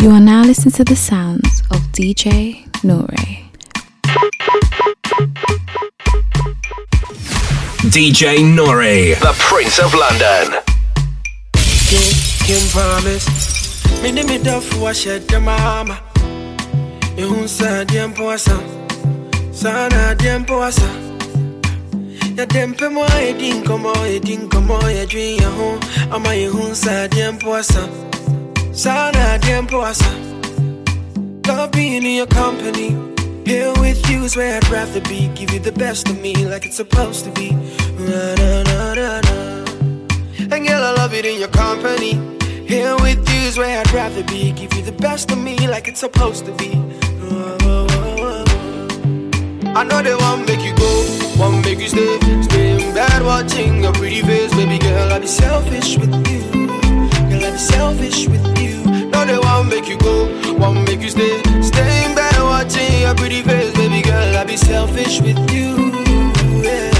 You are now listening to the sounds of DJ Nore. DJ Nore, the Prince of London. King, King Promise. Me ni me duff wa shed the mama. Ehun sa diem poasa. Sana diem poasa. Ya dem pe mo e din komo e din komo ya dwi ya ho. Ama ehun sa diem poasa. Sana diem poasa. Love being in your company. Here with you is where I'd rather be. Give you the best of me like it's supposed to be. Na, na, na, na, na. And girl, I love it in your company. Here with you is where I'd rather be. Give you the best of me like it's supposed to be. I know they won't make you go, won't make you stay. Stay in bed watching your pretty face, baby girl. I'll be selfish with you. Selfish with you. No, they won't make you go, won't make you stay. Stay in bed watching your pretty face, baby girl. I'll be selfish with you. Yeah.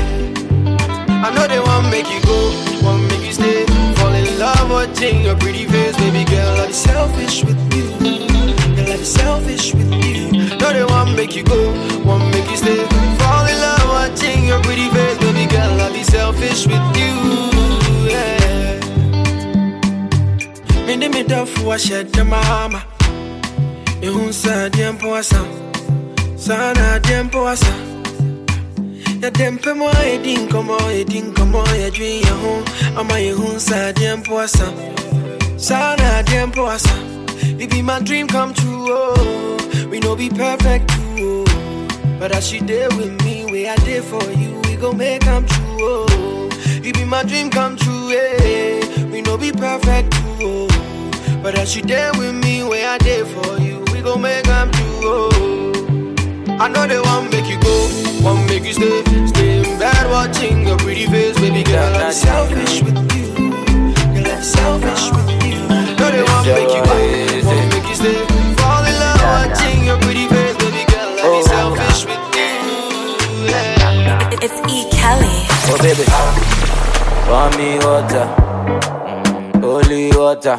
I know they won't make you go, won't make you stay. Fall in love watching your pretty face, baby girl. I'll be selfish with you. Girl, I'll be selfish with you. No, they won't make you go, won't make you stay. Fall in love watching your pretty face, baby girl. I'll be selfish with you. Me me duff wa shed the mama. Ehun sa diem poasa. Sana diem poasa. Ya dem pe mo e din komo e din komo ya dwi ya ho ama ye hu sa dem poasa sana dem poasa it be my dream come true oh. We no be perfect too oh. But as she there with me we are there for you we go make come true oh. It be my dream come true eh we no be perfect too oh but as you there with me we I there for you we go make come true oh I know they won't make you go, won't make you stay. Stay in bed watching your pretty face, baby girl. I'm selfish with you. Girl, I'm selfish with you. No, they won't make you go, won't make you stay. Fall in love watching your pretty face, baby girl. I'll be selfish with you. Yeah. It's E. Kelly. Oh baby, pour me water, mm, holy water,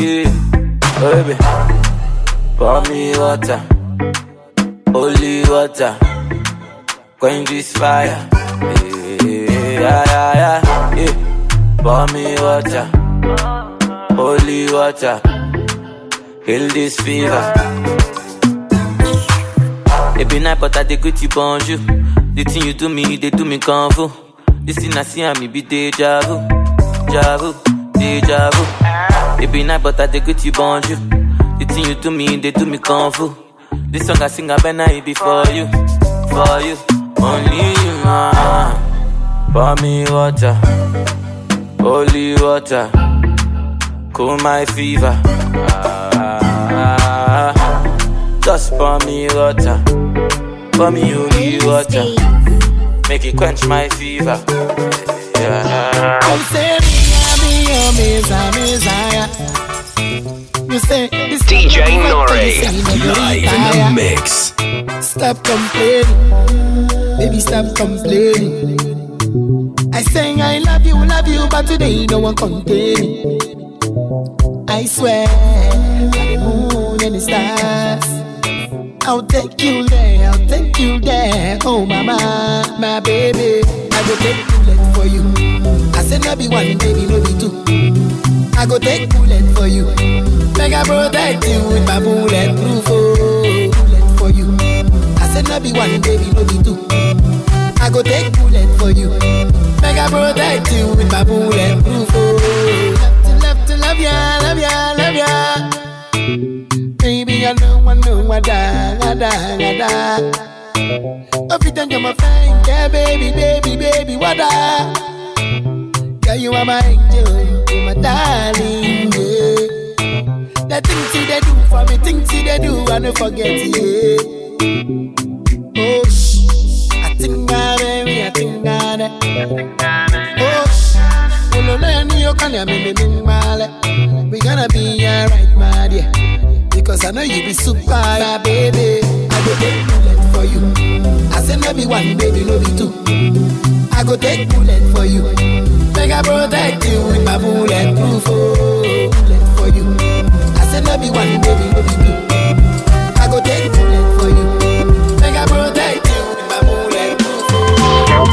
Yeah, baby, pour me water, holy water, quench this fire. Yeah, yeah, yeah, yeah. Pour me water, holy water, heal this fever. It be night, but I dey greet you bonjour. The thing you do me, they do me fu. This thing I see and me be deja vu, deja vu, deja vu. It be night, but I dey greet you bonjour. The thing you do me, they do me kung fu. This song I sing, I better it be for you, for you, only you, man. Pour me water, holy water, cool my fever. Ah, just pour me water, pour me holy water, make it quench my fever. Yeah. You say me, I be your Messiah, Messiah. You say this DJ love is Nore, what you say, live in the mix. Stop complaining, baby, stop complaining. I say I love you, love you, but today no one contain me. I swear, by the moon and the stars, I'll take you there, I'll take you there. Oh, mama, my baby, I go take bullet for you. I said no be one, baby, no be two. I go take bullet for you. Make I protect you with my bulletproof oh, bullet for you. I said no be one, baby, no be two. I go take bullet for you. Make I protect you with my bulletproof oh. Love to love to love ya, love ya, love ya. Baby, I know, I know, I die, I die, I die. Every time you're my friend, yeah, baby, baby, baby, what I? Girl, you are my angel, you my darling, yeah. The things you I no forget yeah. Oh, shh. I think I baby, I think I Oh, shh. Oh, no, no, no, you can't me, me, me. We gonna be alright, my dear. Because I know you be super, baby. I take bullet for you. I say no be one, baby, no be two. I go take bullet for you. Make I protect you with my bulletproof oh, bullet for you. I say no be one, baby, no be two. I go take bullet for you. Make I protect you with my bulletproof oh.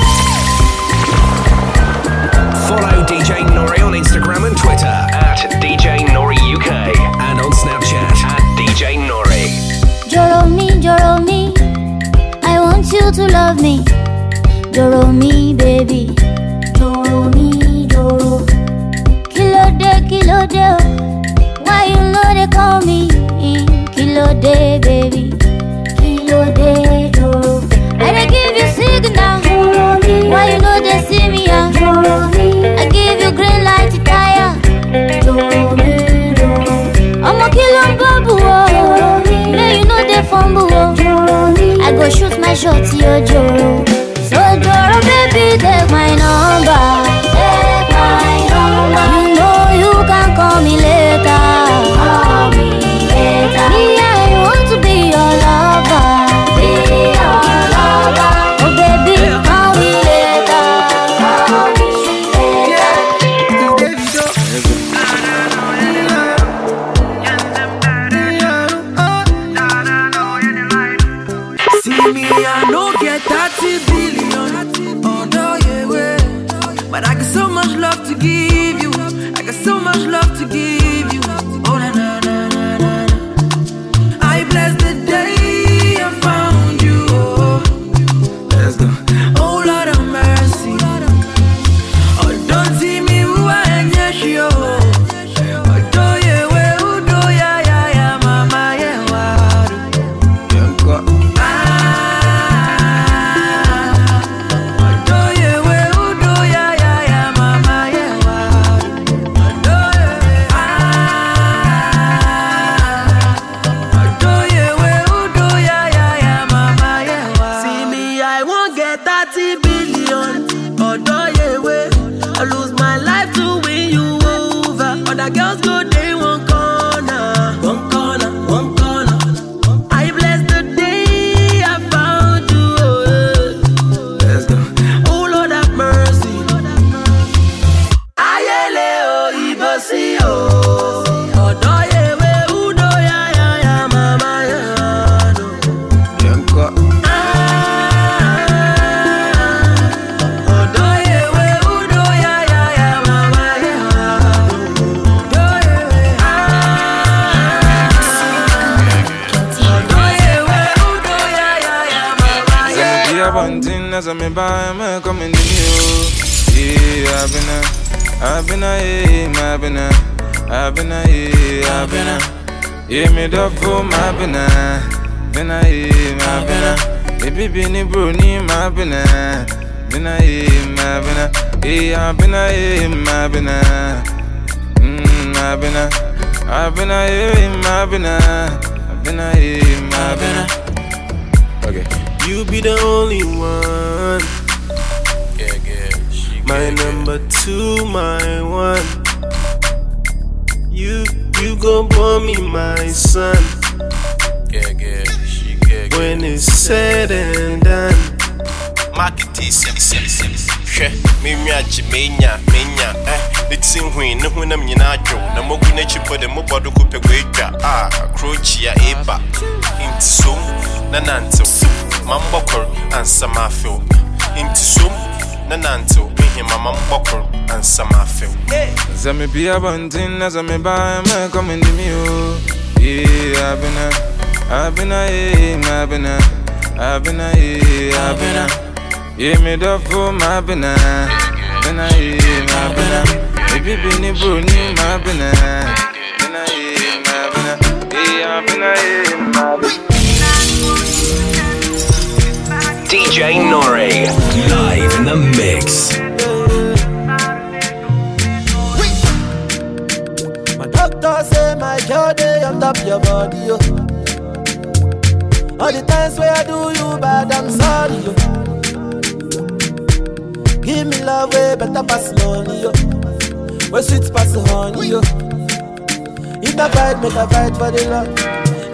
Follow DJ Nore on Instagram and Twitter at DJ Nore UK and on Snapchat at DJ Nore. Joro me, joro me. I want you to love me. Joro me, baby. Joro me, joro. Kilo de, kilo de. oh. Why you know they call me? Kilo de, baby. Kilo de, joro. I dey give you signal. Joro me. Why you know they see me? ah? Joro me. I give you green light to tire. Joro me, joro. I'ma kill 'em, babu, oh. May you know they fumble, oh. I go shoot my shot, yo, take my been a, been a, I've been a, I've been a. Yeah, me the fool, my been a, been a, been a. Bro, ni been a, been a, been a. I've been a, been a. Mm, I've been a, I've been a, my been a, I've been a, been a. Okay. You be the only one. Yeah, yeah. She My number two, my one. You, you gon' born me my son. Yeah, yeah. She yeah, When it's said and done. market sim sim hwɛ menwa gye menya menya eh ne ti hui ne honam nyinaa dwow na mogu n'akyi po de mobɔ do kopɛ guatwa a kuro eba nti na nantew mambɔ kor ansa maafew nti na nantew mehema mambɔ kor ansa maafew Zame be a bunting as I'm by me coming to me, oh. Yeah, I've been a, I've been a, yeah, I've been a, I've been a, yeah, I've been a. Yeah, me the fool, my been a, been a, yeah, my been a. Baby, been a bro, ni my been a, been a, yeah, my been a. Yeah, I've been a, yeah, my been. DJ Nore, live in the mix. On top your body, yo. All the times where I do you bad, I'm sorry, yo. Give me love way better pass money, yo. Where sweet pass the honey, yo. If I fight, make a fight for the love.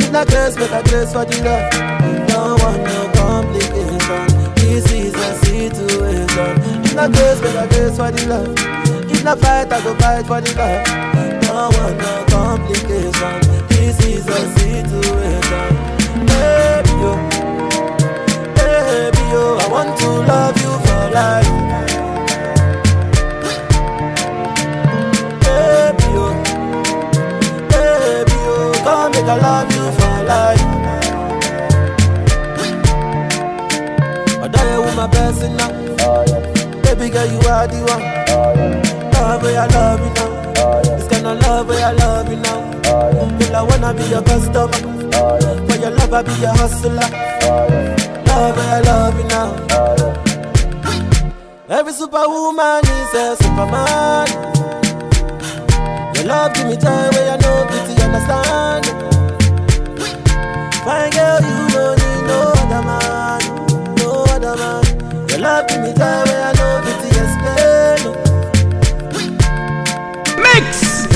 If I grace, make a grace for the love. Don't want no complication. This is a situation. If I grace, make a grace for the love. If I fight, I go fight for the love. Don't want no complication. This is a situation. Baby, yo. Baby, yo. I want to love you for life. Baby, yo. Baby, yo. Come make I love you for life. I am with my blessing now. Baby girl, you are the one. Oh, love where I love you now. Love where I love you now. Girl, I wanna be your customer. For your love, I be your hustler. Love where I love you now. Every superwoman is a superman. Your love give me joy where I know pity understand. Fine girl, you don't need no other man, no other man. Your love give me joy where I know pity explain.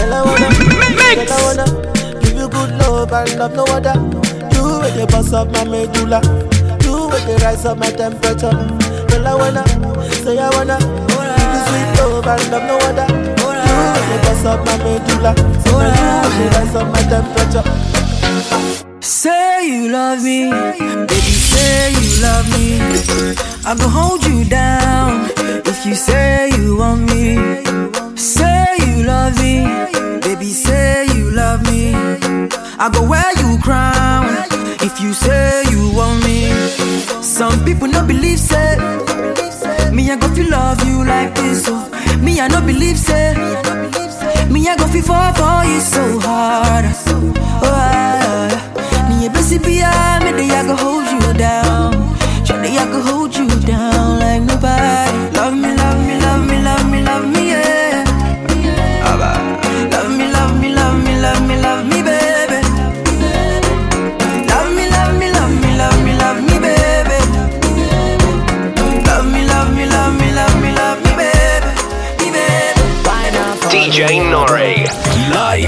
Mix! Girl, I wanna, girl, I wanna give you good love and love no other. You with the boss of my medulla. You with the rise of my temperature. Girl, I wanna say I wanna give you sweet love and love no other. You with the boss of my medulla. So you with the rise of my temperature. Say you love me, baby, say you love me. I go hold you down if you say you want me. Say you love me, baby, say you love me. I go wear you crown if you say you want me. Some people no believe say me I go feel love you like this. Oh. Me I no believe say me I go feel fall for you so hard. Oh, ah, me a busy me I go hold you down.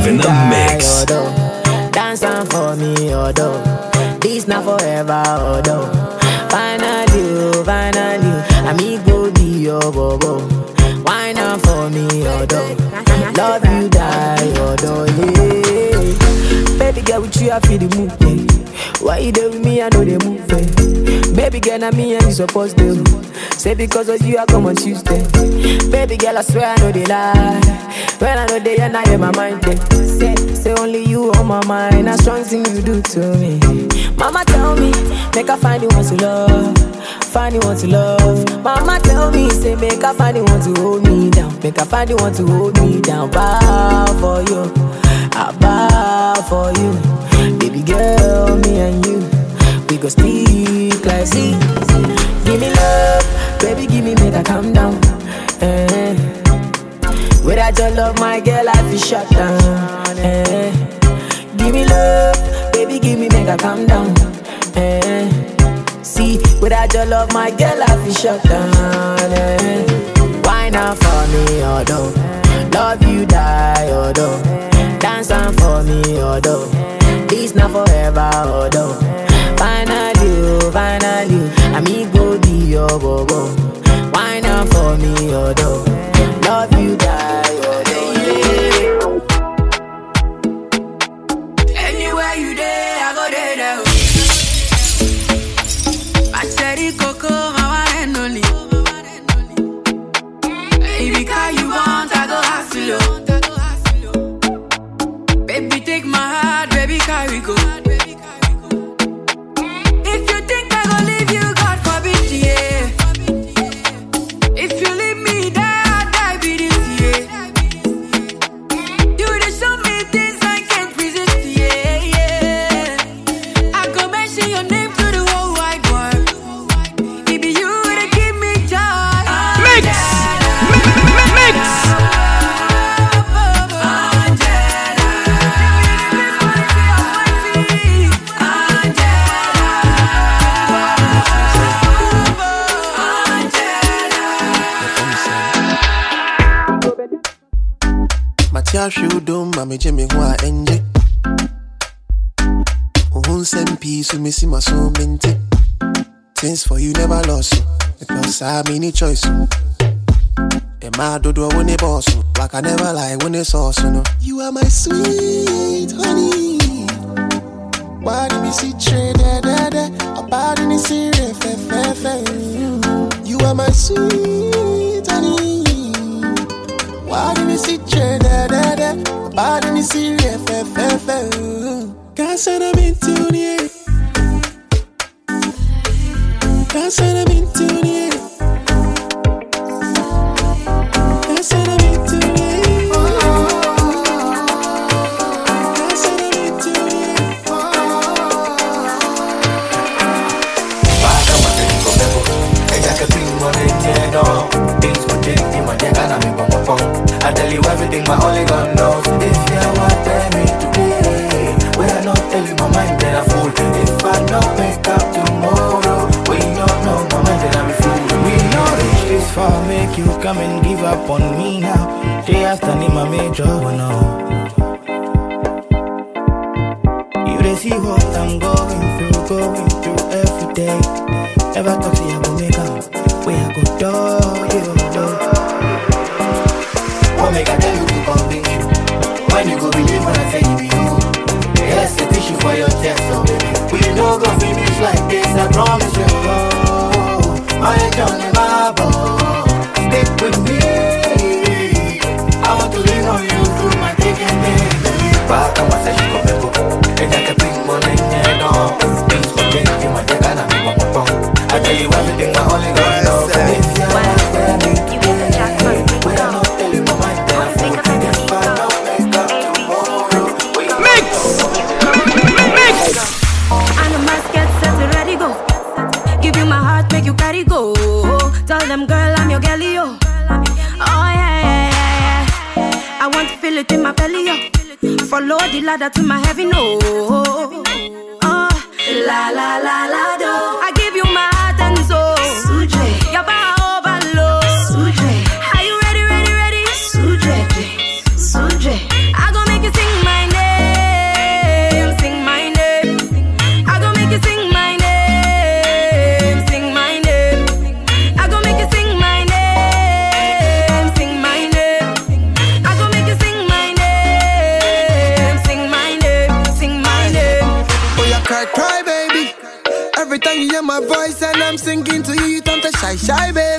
In the mix. Dance on for me, although this not forever, although finally, finally, I me go be your bobo. Why not for me, although love you die, although yeah. Baby girl, with you I feel the move. Yeah. Why you there with me? I know they move. Yeah. Baby girl, I'm me and you supposed to. Say because of you I come on Tuesday. Baby girl, I swear I know they lie. When I know they and I my mind. Yeah. Say, say only you on my mind. A strong thing you do to me. Mama tell me, make I find you want to love. Find you want to love. Mama tell me, say make I find you want to hold me down. Make I find you want to hold me down. Bow for you. I bow for you. Baby girl, me and you. We go speak like see. Give me love, baby, give me make I calm down. Eh. Without your love, my girl, I feel shut down. Eh. Give me love, baby, give me make I calm down. Eh. See, without your love, my girl, I feel shut down. Eh. Why not for me, although love you die, although dance on for me, although this not forever, oh, although finally, oh, finally, I oh, me go be your bobo. Why not for me, although love you die, carry go. Ne sauce no you are my sweet honey. Why do me see trade da da da about the serious you are my sweet honey. Why do me see trade da da da about the serious can't send them into the air can't send them into come and give up on me now. Day after name my major, oh no? You they see what I'm going through, going through every day. Never talk, see I go make up Where I go do you make I tell you to convince you? When you go believe when I say it be you. Yes, the tissue for your chest, so oh, baby. We no go finish like this, I promise you. My Johnny to my heaven. Baby.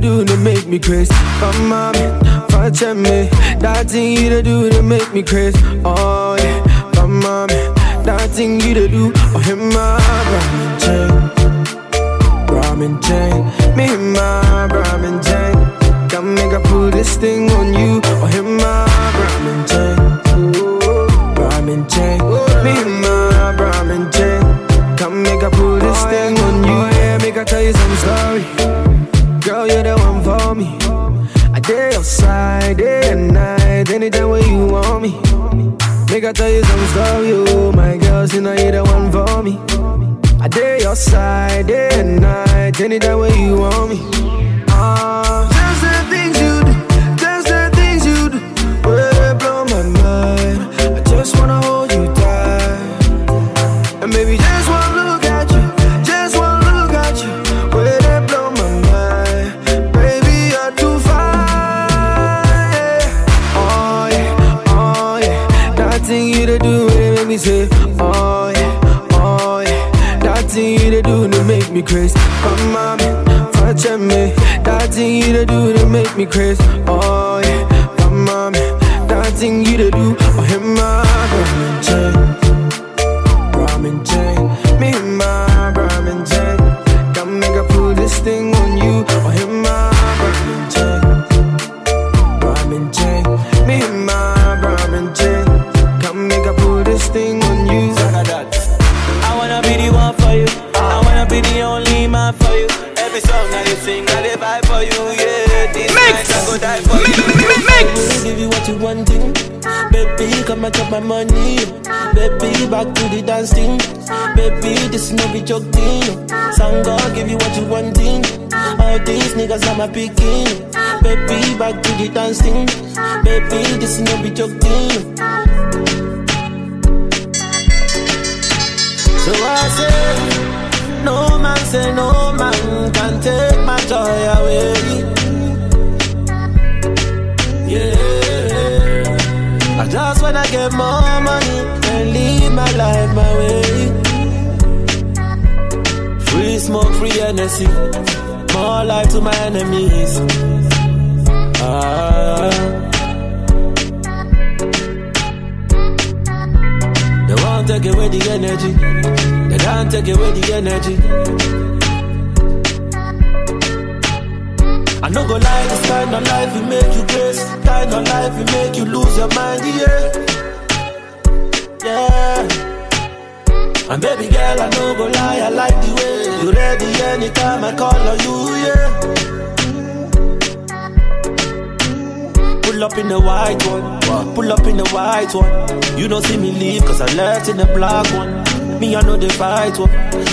To do to make me crazy. Come on, touch me. That thing you to do to make me crazy. Oh yeah, come on, that thing you to do. Oh, him my ramen chain, ramen chain. Me and my ramen chain. Come make I put this thing on you. Oh, him my ramen chain, ramen chain. Me and my ramen chain. Come make I put this oh, thing on you. Oh Yeah, make I tell you some story. Girl, you're the one for me. I dare your side day and night, anytime when you want me. Make I tell you some story, oh my girl, see now you're the one for me. I dare your side day and night, anytime when you want me. Ah, just the things you do, just the things you do, will blow my mind. say, thing you dey do to make me crazy. Come touch me. That thing you dey do to make me crazy. Oh yeah, come on, that thing you dey do. Oh, him my and chop my money, baby. Back to the dance thing, baby. This no be joke thing. God give you what you wanting. All these niggas are my picking, baby. Back to the dance thing, baby. This no be joke thing. So I say, no man say no man can take my joy away. Yeah, I just wanna get more money and live my life my way. Free smoke, free energy, more life to my enemies. Ah. They won't take away the energy. They can't take away the energy. I no go lie, this kind of life will make you grace. Kind of life will make you lose your mind, yeah. Yeah. And baby girl, I no go lie, I like the way you ready anytime I call on you, yeah. Pull up in the white one, pull up in the white one. You don't see me leave cause I left in the black one. Me, I know the fight one.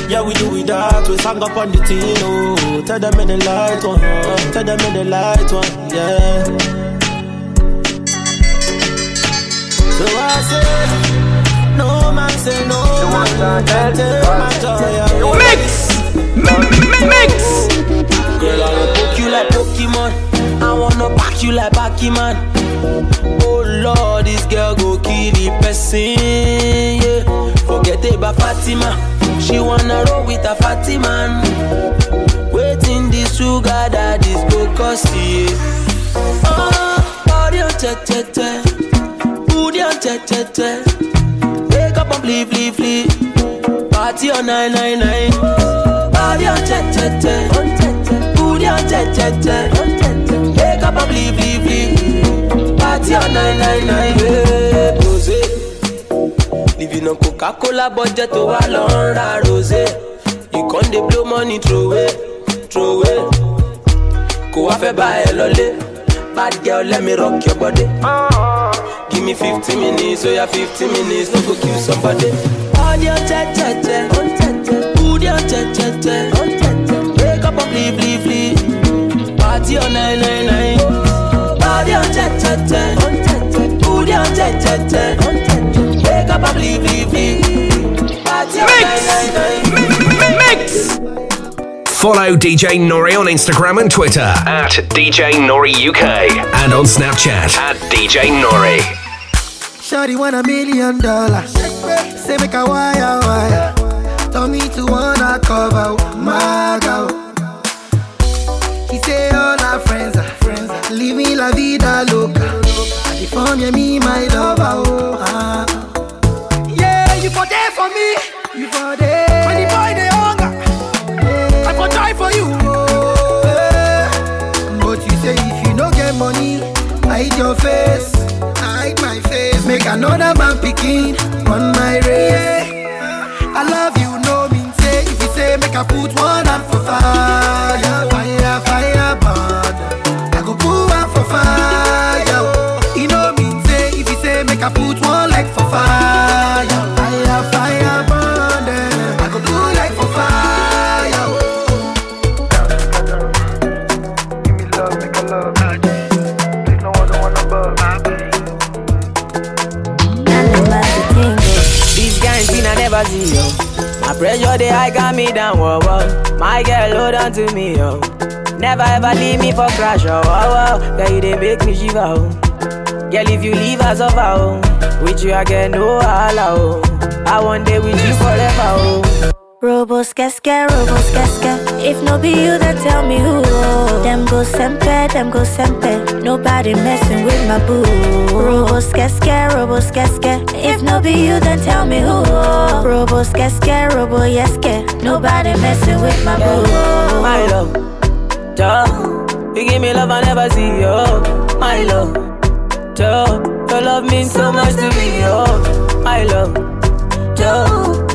Yeah, we do it that way. Sang up on the team, oh. Tell them in the light one, tell them in the light one, yeah. So I say, no man say no man can take my joy away. Mix, mix. Girl, I will poke you like Pokemon. I wanna pack you like Pokemon. Oh Lord, this girl go kill the person. About Fatima. She wanna roll with a Fatima. Waiting this sugar daddy's go cost. Oh, on te te te, on te te te. Wake up and flee flee flee. Party on nine nine nine. Body on te te te, on te te te. Wake up and flee flee flee. Party on nine nine nine. On Coca-Cola budget to a long ra rosé. Can't dey blow money throw away, throw away. Kò wá fẹ́ bá ẹ lọlé. Bad girl, let me rock your body. Give me 15 minutes, oh yeah, 15 minutes, no go kill somebody. Te, booty on te te te. Wake up and flee flee flee. Party on nine nine nine. Body on te te te, booty up nine. Mix. Follow DJ Nore on Instagram and Twitter at DJ Nore UK and on Snapchat at DJ Nore. Shawty want a million dollars. Say make a wire wire. Tell me to wanna cover my girl. He say all our friends are friends. Are living la vida loca. Yeah, me my lover. Oh, ah. For me. You for there. When the boy they hunger, I for try for you. Oh. But you say if you no get money, I hide your face. I hide my face. Make another man picking on my race. I love you, no mean say. If you say make I put one hand for fire, pressure they got me down, whoa whoa. My girl hold on to me yo. Never ever leave me for crash, oh wow wow. Girl you they make me shiver, oh. Girl if you leave us over, oh. With you I get no allow, oh. I want day with you forever, oh. Robo skeske, robo skeske. If no be you, then tell me who. Them go sempe, them go sempe. Nobody messing with my boo. Robo skeske, robo skeske. If no be you, then tell me who. Robo skeske, robo yeske. Nobody messing with my boo. My love, duh. You give me love I never see, oh. My love, duh. Your love means so much to me, oh. My love, duh.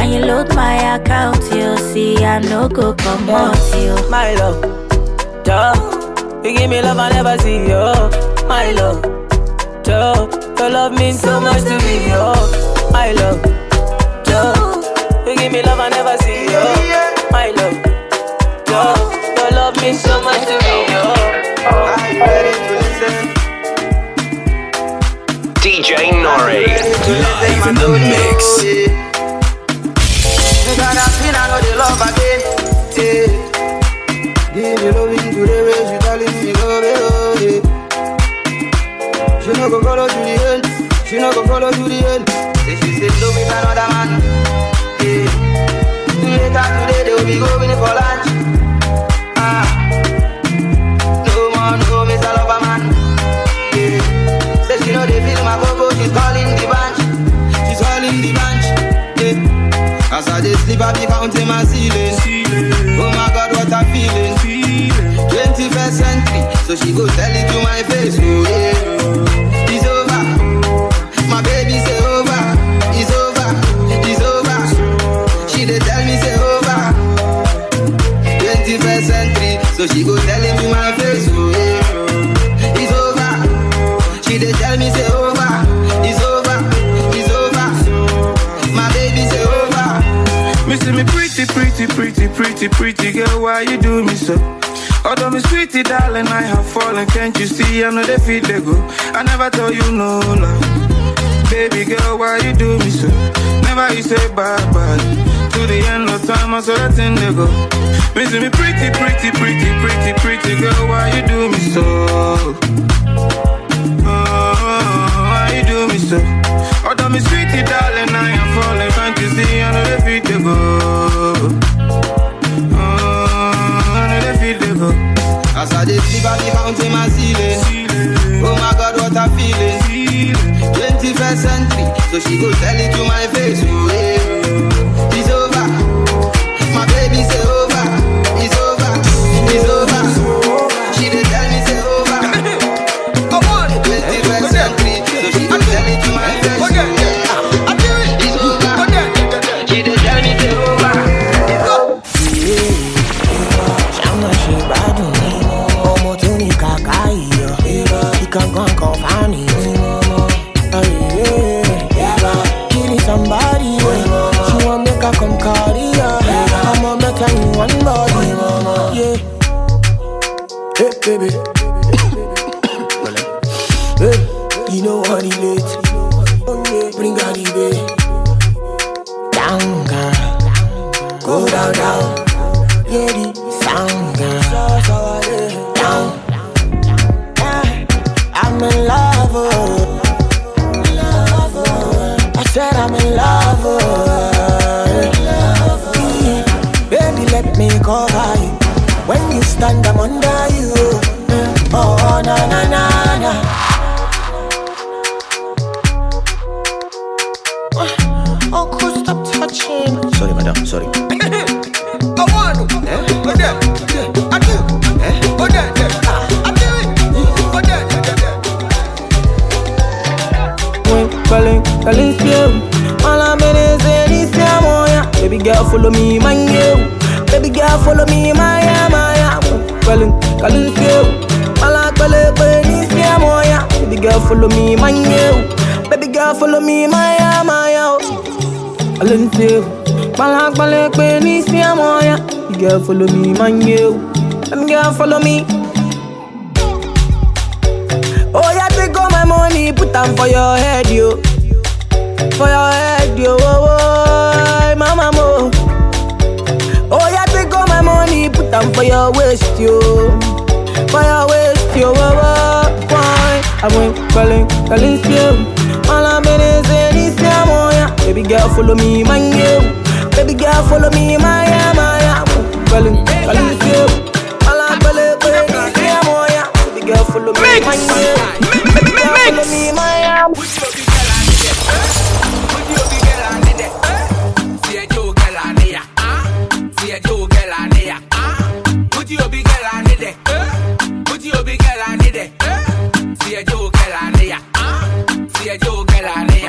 And you load my account, you see, I no go come out, you. My love, duh. You give me love I never see, oh. My love, duh. Your love means so much to me, oh. My love, duh. You give me love I never see, oh. My love, duh. Your love means so much to me, oh. Are you ready to listen? DJ Nore, live in the mix. Me gonna spin another love again. Yeah. Give you loving to the way she telling me go be oh yeah. She no go follow to the end. She no go follow to the end. Say she said love with another man. Yeah. Later today they will be going for lunch. As I dey sleep, I be counting my ceiling. Oh my God, what a feeling. 21st century, so she go tell it to my face. Oh yeah, it's over. My baby say over. It's over. It's over. She dey tell me say over. 21st century, so she go tell him pretty, pretty, girl, why you do me so? Although me sweetie darling, I have fallen, can't you see? I know they feel they go. I never tell you no lie. Baby girl, why you do me so? Never you say bye bye. To the end of time, I saw that thing they go. See me pretty, pretty, pretty, pretty, pretty girl, why you do me so? Oh, why you do me so? Although me sweetie darling, I am falling, can't you see? Sleep, I be counting my ceiling. Oh my God, what a feeling. 21st century, so she go tell it to my face. Oh yeah, girl, follow me, man, you. Baby girl, follow me, Maya, Maya. Calling, calling you. I'm calling, calling this moya. Baby girl, follow me, man, you. Baby girl, follow me, Maya, Maya. Calling you. Balak balak when it's me I'm on ya. You girl follow me, man you. Them girl follow me. Oh yeah, take all my money, put them for your head, yo. For your head, yo. Oh, oh, them for your waist, yo. For your waist, yo. Oh, oh, why? I went calling, you. All I'm in is in this oh, yeah. Baby girl, follow me, man, you. Baby girl, follow me, my yeah, my yeah. Calling, you. All I'm calling, calling this yeah. Baby girl, follow me, you. Baby girl, follow me, my yeah. Boke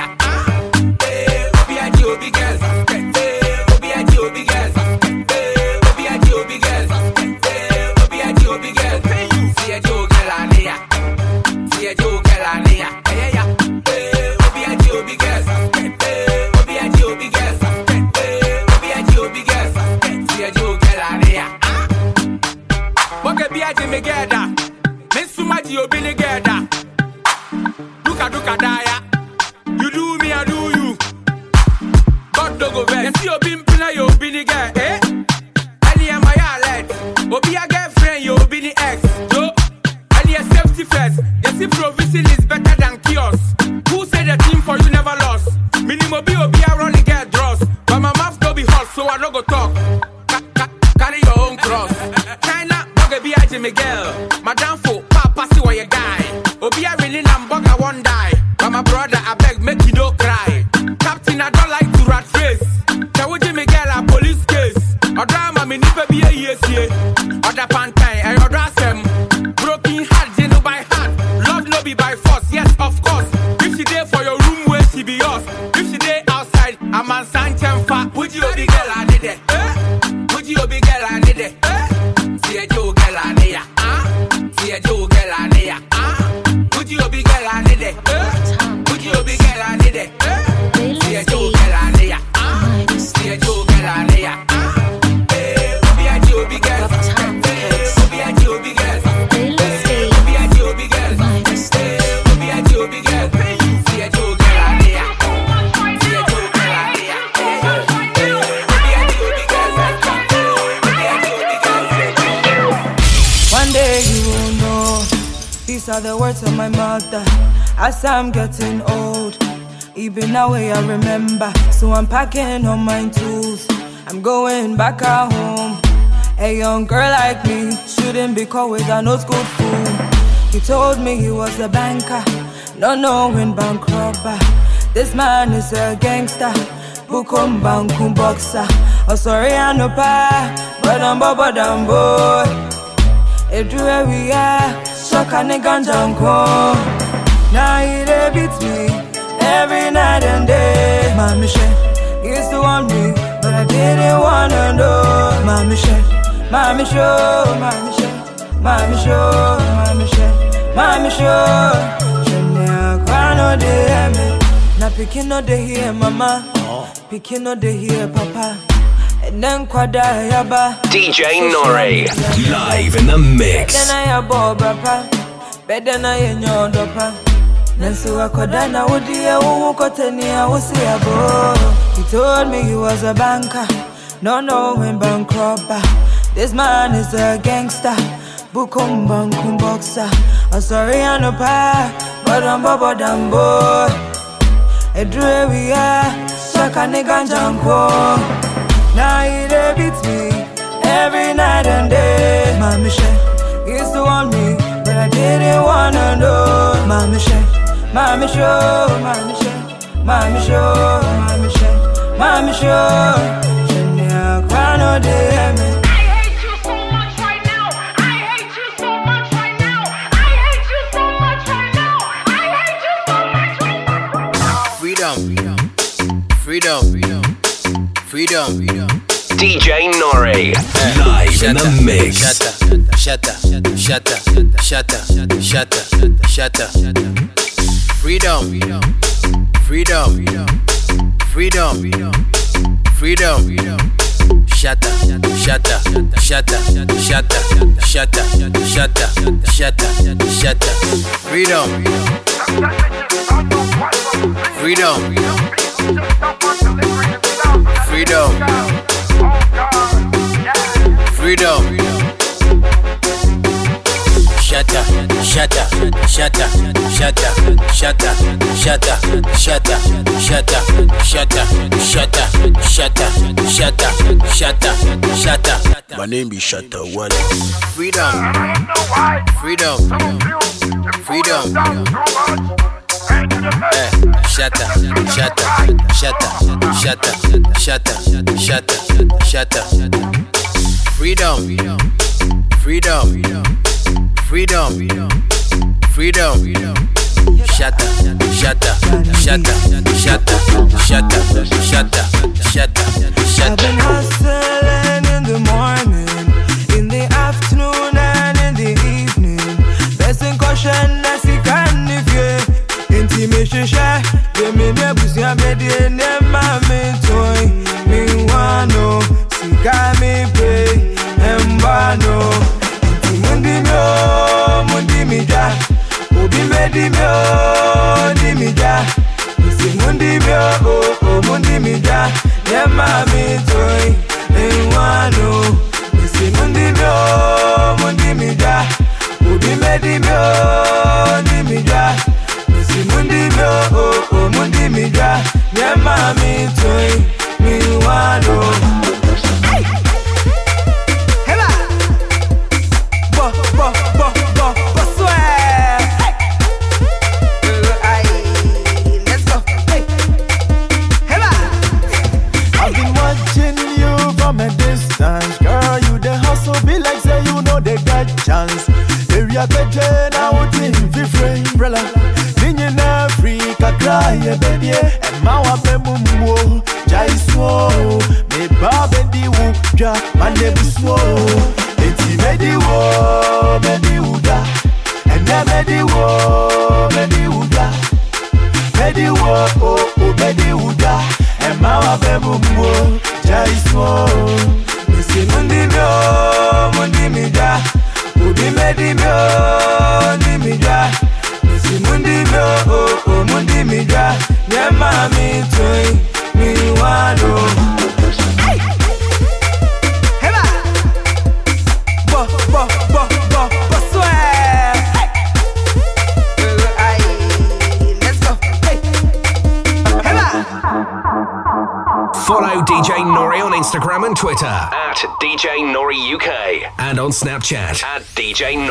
Be force, yes, As I'm getting old, even now eh, I remember. So I'm packing all my tools. I'm going back at home. A young girl like me shouldn't be caught with an old school fool. He told me he was a banker, not knowing bank robber. This man is a gangster, bukum bankum boxer. Oh sorry I no pa, but I'm bobo damn boy. Everywhere we are, shock and uncle. Now it dey beat me every night and day. Mommy shit, used to want me, but I didn't wanna know. Mommy shit, mommy show, mommy shit, mommy show, mommy shit, mommy show. Shenya kwa no dey hear me, na pikin no dey hear mama, oh. pikin no dey hear papa. And then kwada yaba. DJ Nore, live in the mix. Better na ya bo brapa, better na ya nyodopa. Nansu akoda na wudi ya uhu kote ni ya usi ya bo. He told me he was a banker, no knowing bank robber. This man is a gangster, bukum bankum boxer. I'm sorry I no pa, but I'm bobo damn boy. Edre we are, shaka nigga janko. Now he beat me every night and day. Mommy shit, used to want me, but I didn't wanna know. Mommy shit, mommy show, mommy shit, mommy show, mommy shit, mommy show. Shenya kwa no dey hear me. Freedom. Freedom. Freedom. DJ Nore, live in the mix. Shut up. Shut up. Shut up. Shut up. Shut up. Shut up. Freedom. Freedom. Freedom. Freedom. Shatta, shatta, shatta, shatta, shatta, shatta, shatta, shatta. Freedom. Freedom. Freedom. Freedom. Shatta, shatta, shatta, shatta, shatta, shatta, shatta, shatta, shatta, shatta, shatta, shatta, shatta, shatta. My name be Shatta One. Freedom. Freedom. Freedom. Eh, shatta, shatta, shatta, shatta, shatta, shatta, shatta. Freedom. Freedom. Freedom. Freedom. Shatta, shatta, shatta, shatta, shatta, shatta, shatta, I've been hustling in the morning, in the afternoon, and in the evening. Blessing caution, as he can if you intimation shy. The me me busi abedi ne ndimyo ndimija isimu ndimyo omu ndimija nyama mitoi ewanu. Isimu ndimyo mundi ndimija ubime ndimyo ndimija isimu ndimyo omu ndimija nyama mitoi Chat at DJ